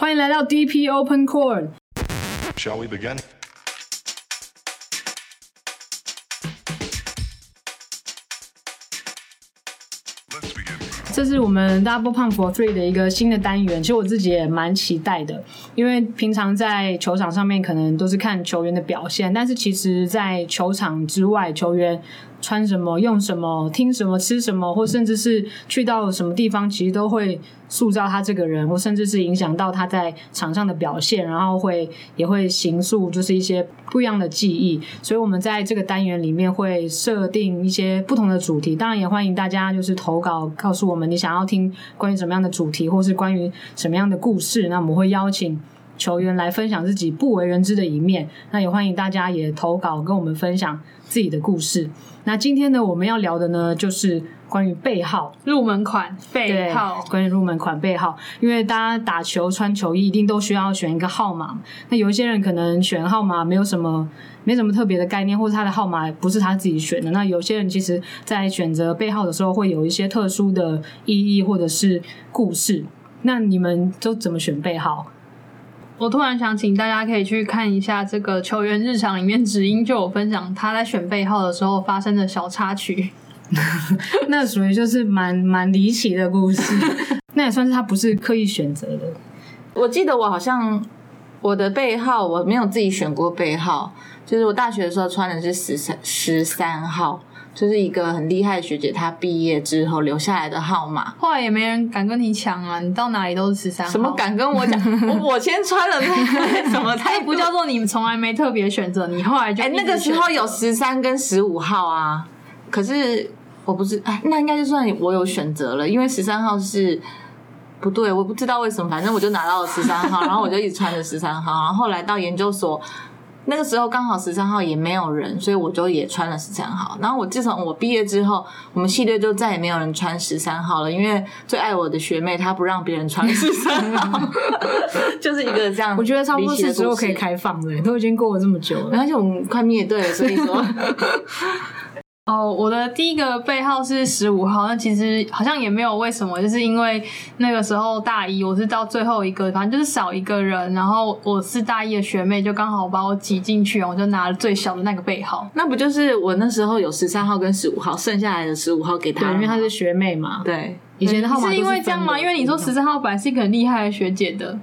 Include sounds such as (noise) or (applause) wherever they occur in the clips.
欢迎来到 DP Open Court。Shall we begin? 这是我们 Double Pump for Three 的一个新的单元，其实我自己也蛮期待的，因为平常在球场上面可能都是看球员的表现，但是其实，在球场之外，球员穿什么、用什么、听什么、吃什么，或甚至是去到什么地方，其实都会塑造他这个人，或甚至是影响到他在场上的表现，然后会也会形塑就是一些不一样的记忆。所以我们在这个单元里面会设定一些不同的主题，当然也欢迎大家就是投稿告诉我们你想要听关于什么样的主题，或是关于什么样的故事，那我们会邀请。球员来分享自己不为人知的一面，那也欢迎大家也投稿跟我们分享自己的故事。那今天呢，我们要聊的呢，就是关于背号，入门款背对号，关于入门款背号，因为大家打球穿球衣一定都需要选一个号码。那有一些人可能选号码没有什么没什么特别的概念，或者他的号码不是他自己选的。那有些人其实在选择背号的时候，会有一些特殊的意义或者是故事。那你们都怎么选背号？我突然想请大家可以去看一下这个球员日常里面，只英就有分享他在选背号的时候发生的小插曲。(laughs) 那属于就是蛮蛮离奇的故事，(laughs) 那也算是他不是刻意选择的。我记得我好像我的背号我没有自己选过背号，就是我大学的时候穿的是十三十三号，就是一个很厉害的学姐，她毕业之后留下来的号码。后来也没人敢跟你抢啊，你到哪里都是十三号。什么？敢跟我讲？(laughs) 我我先穿了那 (laughs) 什么？它也不叫做你从来没特别选择，你后来就哎、那个时候有十三跟十五号啊，可是我不是哎，那应该就算我有选择了，因为十三号是不对，我不知道为什么，反正我就拿到了十三号，然后我就一直穿着十三号，然后后来到研究所。那个时候刚好十三号也没有人，所以我就也穿了十三号。然后我自从我毕业之后，我们系队就再也没有人穿十三号了，因为最爱我的学妹她不让别人穿十三号，就是一个这样。(laughs) (laughs) 我觉得差不多是是时候可以。开放了，都已经过了这么久了。而且我们快灭队了，所以说哦，我的第一个背号是十五号，那其实好像也没有为什么，就是因为那个时候大一我是到最后一个，反正就是少一个人，然后我是大一的学妹，就刚好把我挤进去，我就拿了最小的那个背号。那不就是我那时候有十三号跟十五号，剩下来的十五号给他对，因为他是学妹嘛。对以前的号码是因为这样吗？因为你说十三号本来是一个很厉害的学姐的，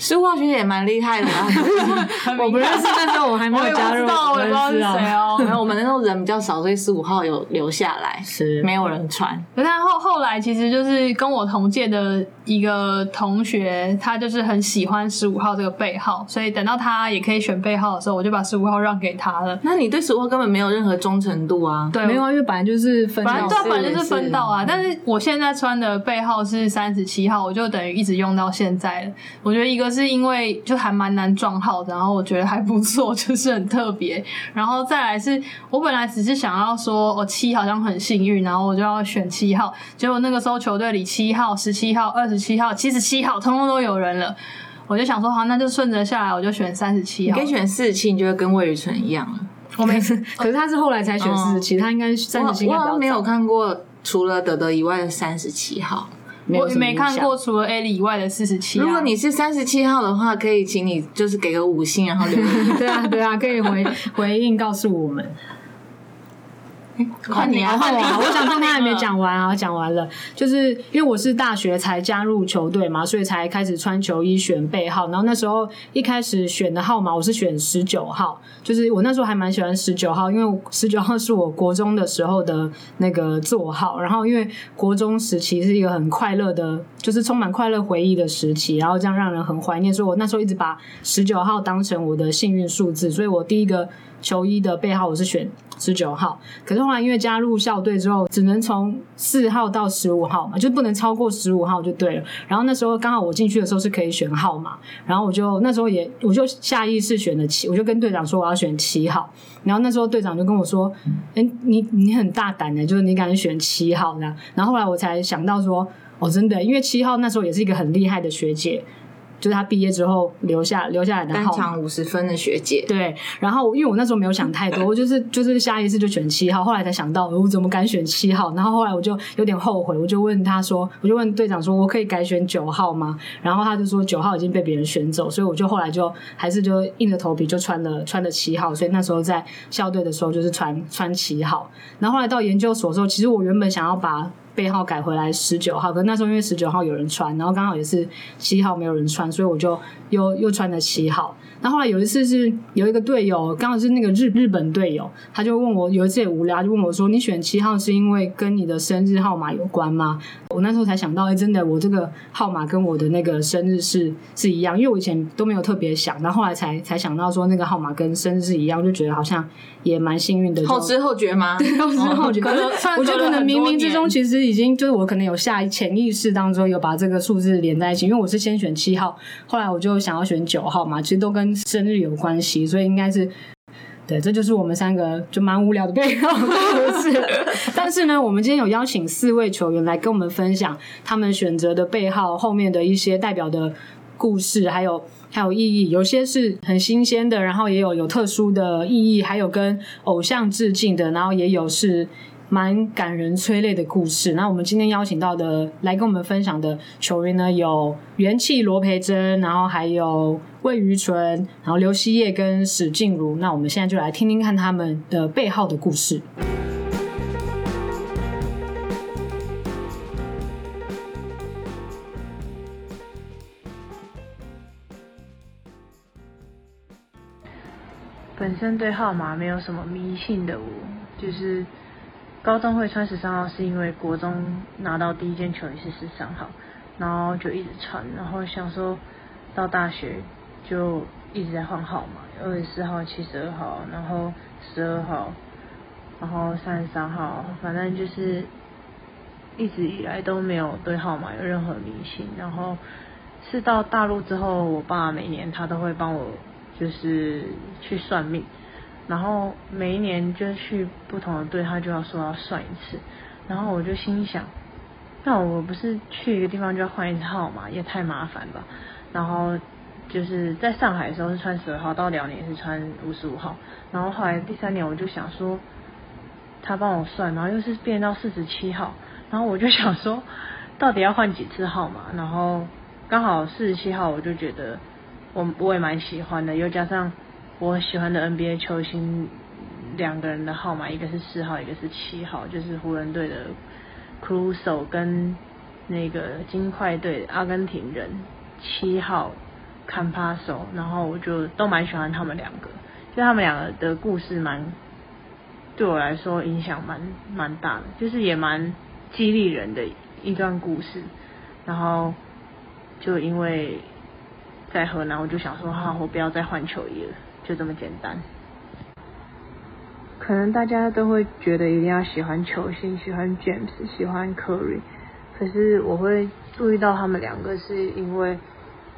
十五号学姐也蛮厉害的啊。(laughs) 我不认识，那时候我还没有加入，不知道，我也不知道是谁啊。哦。没有，我们那时候人比较少，所以十五号有留下来，是没有人穿。可是他后后来其实就是跟我同届的一个同学，他就是很喜欢十五号这个背号，所以等到他也可以选背号的时候，我就把十五号让给他了。那你对十五号根本没有任何忠诚度啊。对，没有啊，因为本来就是分到反正对啊，是本来就是分到啊。是但是我现在穿的背号是三十七号，我就等于一直用到现在了。我觉得一个是因为就还蛮难撞号的，然后我觉得还不错，就是很特别。然后再来是我本来只是想要说，我、七好像很幸运，然后我就要选七号。结果那个时候球队里七号、十七号、二十七号、七十七号，通通都有人了。我就想说，好，那就顺着 (laughs) 下来，我就选三十七号你可以。选四十七，你就会跟魏宇纯一样了。我没，(laughs) 可是他是后来才选四十七，他应该三十七应我该比较我好像没有看过除了德德以外的三十七号。我没看过除了 A 里以外的四十七。啊如果你是三十七号的话，可以请你就是给个五星，然后留言。(laughs) 对啊，对啊，可以回回应告诉我们。(laughs) 换你啊，换我啊！换你啊！我想说他还没 (laughs) 讲完啊，讲完了，就是因为我是大学才加入球队嘛，所以才开始穿球衣选背号。然后那时候一开始选的号码我是选十九号，就是我那时候还蛮喜欢十九号，因为十九号是我国中的时候的那个座号。然后因为国中时期是一个很快乐的，就是充满快乐回忆的时期，然后这样让人很怀念，所以我那时候一直把十九号当成我的幸运数字，所以我第一个球衣的背号我是选十九号。可是后来因为加入校队之后，只能从四号到十五号嘛，就不能超过十五号就对了。然后那时候刚好我进去的时候是可以选号码，然后我就那时候也我就下意识选了七，我就跟队长说我要选七号。然后那时候队长就跟我说：“哎、你你很大胆的，就是你敢选七号这样。”然后后来我才想到说：“哦，真的，因为七号那时候也是一个很厉害的学姐。”就是他毕业之后留下留下来的单号码。场五十分的学姐，对，然后因为我那时候没有想太多，(laughs) 我就是就是下意识就选七号，后来才想到我怎么敢选七号，然后后来我就有点后悔，我就问他说，我就问队长说，我可以改选九号吗？然后他就说九号已经被别人选走，所以我就后来就还是就硬着头皮就穿了穿了七号，所以那时候在校队的时候就是穿穿七号，然后后来到研究所的时候，其实我原本想要把。背号改回来十九号，可那时候因为十九号有人穿，然后刚好也是七号没有人穿，所以我就又又穿了七号。那后来有一次是有一个队友，刚好是那个日日本队友，他就问我有一次也无聊，就问我说：“你选七号是因为跟你的生日号码有关吗？”我那时候才想到，哎、真的，我这个号码跟我的那个生日是是一样，因为我以前都没有特别想，然后后来才才想到说那个号码跟生日是一样，就觉得好像也蛮幸运的。后知后觉吗？(laughs) 后知后觉，我觉得可能冥冥之中，其实已经就是我可能有下潜意识当中有把这个数字连在一起，因为我是先选七号，后来我就想要选九号嘛，其实都跟生日有关系，所以应该是。对，这就是我们三个就蛮无聊的背后故事。(laughs) 但是呢，我们今天有邀请四位球员来跟我们分享他们选择的背号后面的一些代表的故事，还有还有意义。有些是很新鲜的，然后也有有特殊的意义，还有跟偶像致敬的，然后也有是蛮感人催泪的故事。那我们今天邀请到的来跟我们分享的球员呢，有元气罗培珍，然后还有魏于纯，然后刘希叶跟史静茹。那我们现在就来听听看他们的背后的故事。本身对号码没有什么迷信的我，就是高中会穿十三号，是因为国中拿到第一件球衣是十三号，然后就一直穿，然后想说到大学就一直在换号码，二十四号、七十二号，然后十二号，然后三十三号，反正就是一直以来都没有对号码有任何迷信，然后是到大陆之后，我爸每年他都会帮我就是去算命，然后每一年就去不同的队，他就要说要算一次，然后我就心想，那我不是去一个地方就要换一次号码，也太麻烦吧。然后就是在上海的时候是穿十二号，到辽宁是穿五十五号，然后后来第三年我就想说，他帮我算，然后又是变到四十七号，然后我就想说，到底要换几次号码？然后刚好四十七号，我就觉得我我也蛮喜欢的，又加上我喜欢的 NBA 球星两个人的号码，一个是四号，一个是七号，就是湖人队的 Crusoe 跟那个金块队阿根廷人七号 Campaso，然后我就都蛮喜欢他们两个，就他们两个的故事蛮对我来说影响蛮蛮大的，就是也蛮激励人的一段故事。然后就因为在河南，我就想说，哈，我不要再换球衣了，就这么简单。可能大家都会觉得一定要喜欢球星，喜欢 James，喜欢 Curry，可是我会注意到他们两个，是因为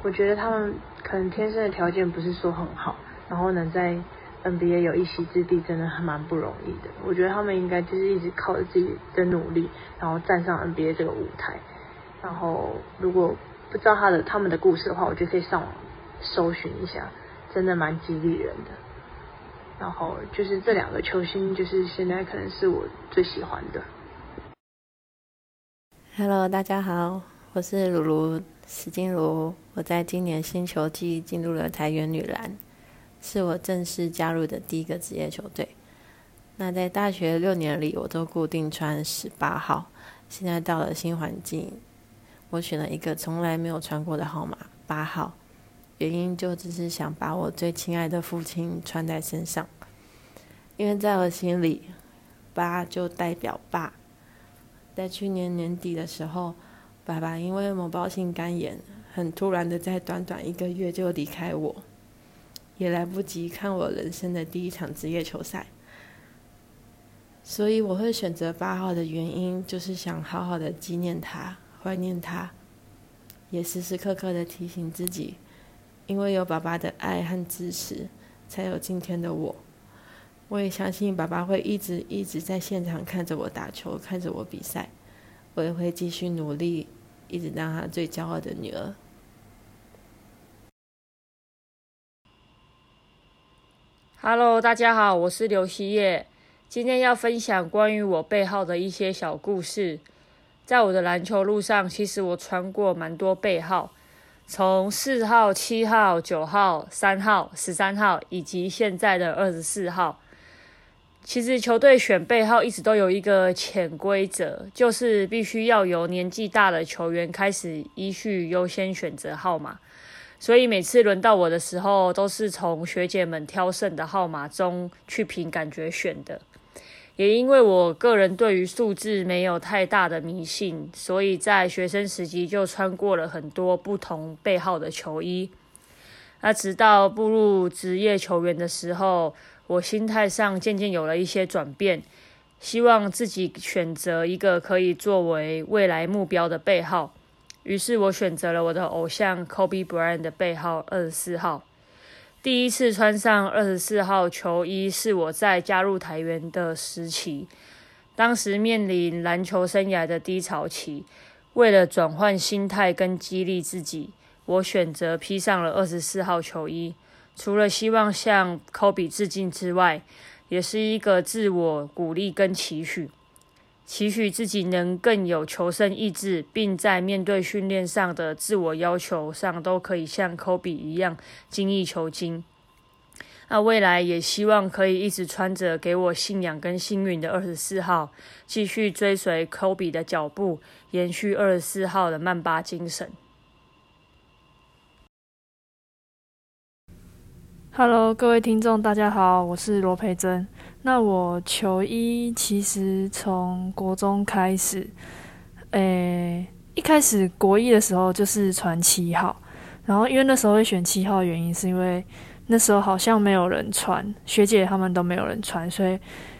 我觉得他们可能天生的条件不是说很好，然后能在 NBA 有一席之地，真的还蛮不容易的。我觉得他们应该就是一直靠着自己的努力，然后站上 NBA 这个舞台。然后如果不知道他的他们的故事的话，我就可以上网搜寻一下，真的蛮激励人的。然后就是这两个球星，就是现在可能是我最喜欢的。Hello，大家好，我是鲁鲁史金如。我在今年新球季进入了台原女篮，是我正式加入的第一个职业球队。那在大学六年里，我都固定穿十八号。现在到了新环境，我选了一个从来没有穿过的号码八号，原因就只是想把我最亲爱的父亲穿在身上，因为在我心里，八就代表爸。在去年年底的时候，爸爸因为某包性肝炎，很突然的在短短一个月就离开我，也来不及看我人生的第一场职业球赛。所以我会选择八号的原因，就是想好好的纪念他，怀念他，也时时刻刻的提醒自己，因为有爸爸的爱和支持，才有今天的我。我也相信爸爸会一直一直在现场看着我打球，看着我比赛。我也会继续努力，一直当他最骄傲的女儿。Hello，大家好，我是刘希叶，今天要分享关于我背号的一些小故事。在我的篮球路上，其实我穿过蛮多背号。从四号、七号、九号、三号、十三号，以及现在的二十四号。其实球队选背号一直都有一个潜规则，就是必须要由年纪大的球员开始依序优先选择号码。所以每次轮到我的时候，都是从学姐们挑剩的号码中去凭感觉选的。也因为我个人对于数字没有太大的迷信，所以在学生时期就穿过了很多不同背号的球衣。那直到步入职业球员的时候，我心态上渐渐有了一些转变，希望自己选择一个可以作为未来目标的背号。于是我选择了我的偶像 Kobe Bryant 的背号二十四号。第一次穿上二十四号球衣是我在加入台元的时期，当时面临篮球生涯的低潮期，为了转换心态跟激励自己，我选择披上了二十四号球衣。除了希望向科比致敬之外，也是一个自我鼓励跟期许。期许自己能更有求生意志，并在面对训练上的自我要求上，都可以像科比一样精益求精。那未来也希望可以一直穿着给我信仰跟幸运的二十四号，继续追随科比的脚步，延续二十四号的曼巴精神。Hello，各位听众，大家好，我是罗培珍。那我球衣其实从国中开始，诶，一开始国一的时候就是穿七号，然后因为那时候会选七号，原因是因为那时候好像没有人穿，学姐他们都没有人穿，所以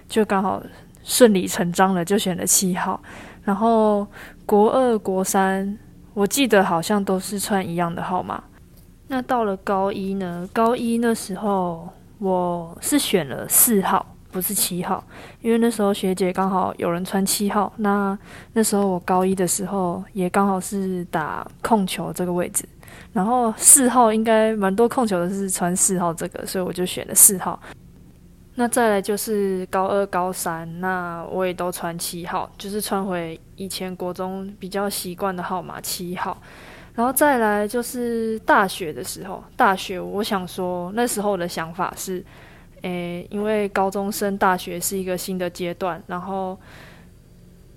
就刚好顺理成章的就选了七号。然后国二、国三，我记得好像都是穿一样的号码。那到了高一呢？高一那时候我是选了四号。不是七号，因为那时候学姐刚好有人穿七号。那那时候我高一的时候也刚好是打控球这个位置，然后四号应该蛮多控球的是穿四号这个，所以我就选了四号。那再来就是高二、高三，那我也都穿七号，就是穿回以前国中比较习惯的号码七号。然后再来就是大学的时候，大学我想说那时候的想法是。诶，因为高中升大学是一个新的阶段，然后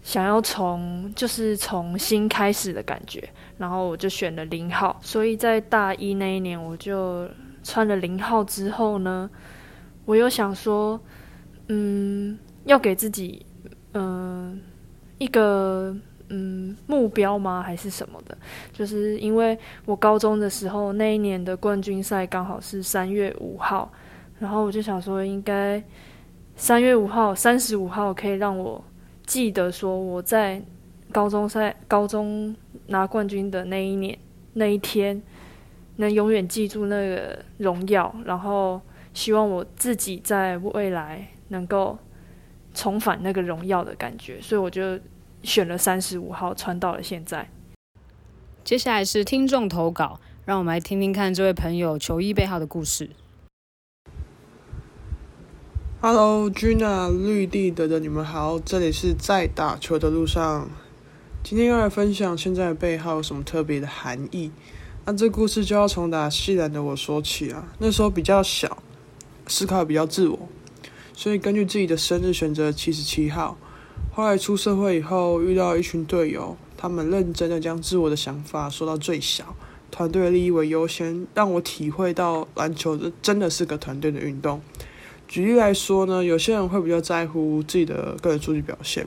想要从就是从新开始的感觉，然后我就选了零号。所以在大一那一年，我就穿了零号之后呢，我又想说，嗯，要给自己嗯一个嗯目标吗？还是什么的？就是因为我高中的时候那一年的冠军赛刚好是三月五号。然后我就想说，应该三月五号、三十五号可以让我记得说我在高中赛、高中拿冠军的那一年、那一天，能永远记住那个荣耀。然后希望我自己在未来能够重返那个荣耀的感觉，所以我就选了三十五号，穿到了现在。接下来是听众投稿，让我们来听听看这位朋友球衣背后的故事。Hello，Gina，绿地的的你们好，这里是在打球的路上。今天要来分享现在的背号有什么特别的含义。那这故事就要从打西兰的我说起啊。那时候比较小，思考比较自我，所以根据自己的生日选择七十七号。后来出社会以后，遇到一群队友，他们认真的将自我的想法说到最小，团队的利益为优先，让我体会到篮球的真的是个团队的运动。举例来说呢，有些人会比较在乎自己的个人数据表现，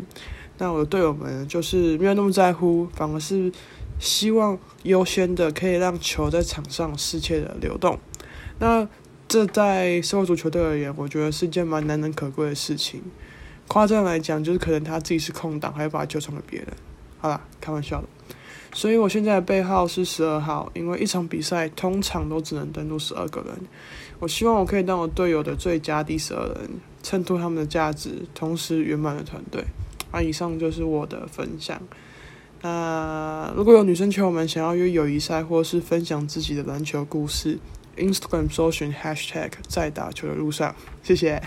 那我的队友们就是没有那么在乎，反而是希望优先的可以让球在场上适切的流动。那这在社会足球队而言，我觉得是一件蛮难能可贵的事情。夸张来讲，就是可能他自己是空档，还要把球传给别人。好啦，开玩笑的。所以我现在的背号是十二号，因为一场比赛通常都只能登录十二个人。我希望我可以当我队友的最佳第十二人，衬托他们的价值，同时圆满的团队。啊，以上就是我的分享。那如果有女生球友们想要约友谊赛，或是分享自己的篮球故事，Instagram 搜寻 Hashtag 在打球的路上，谢谢。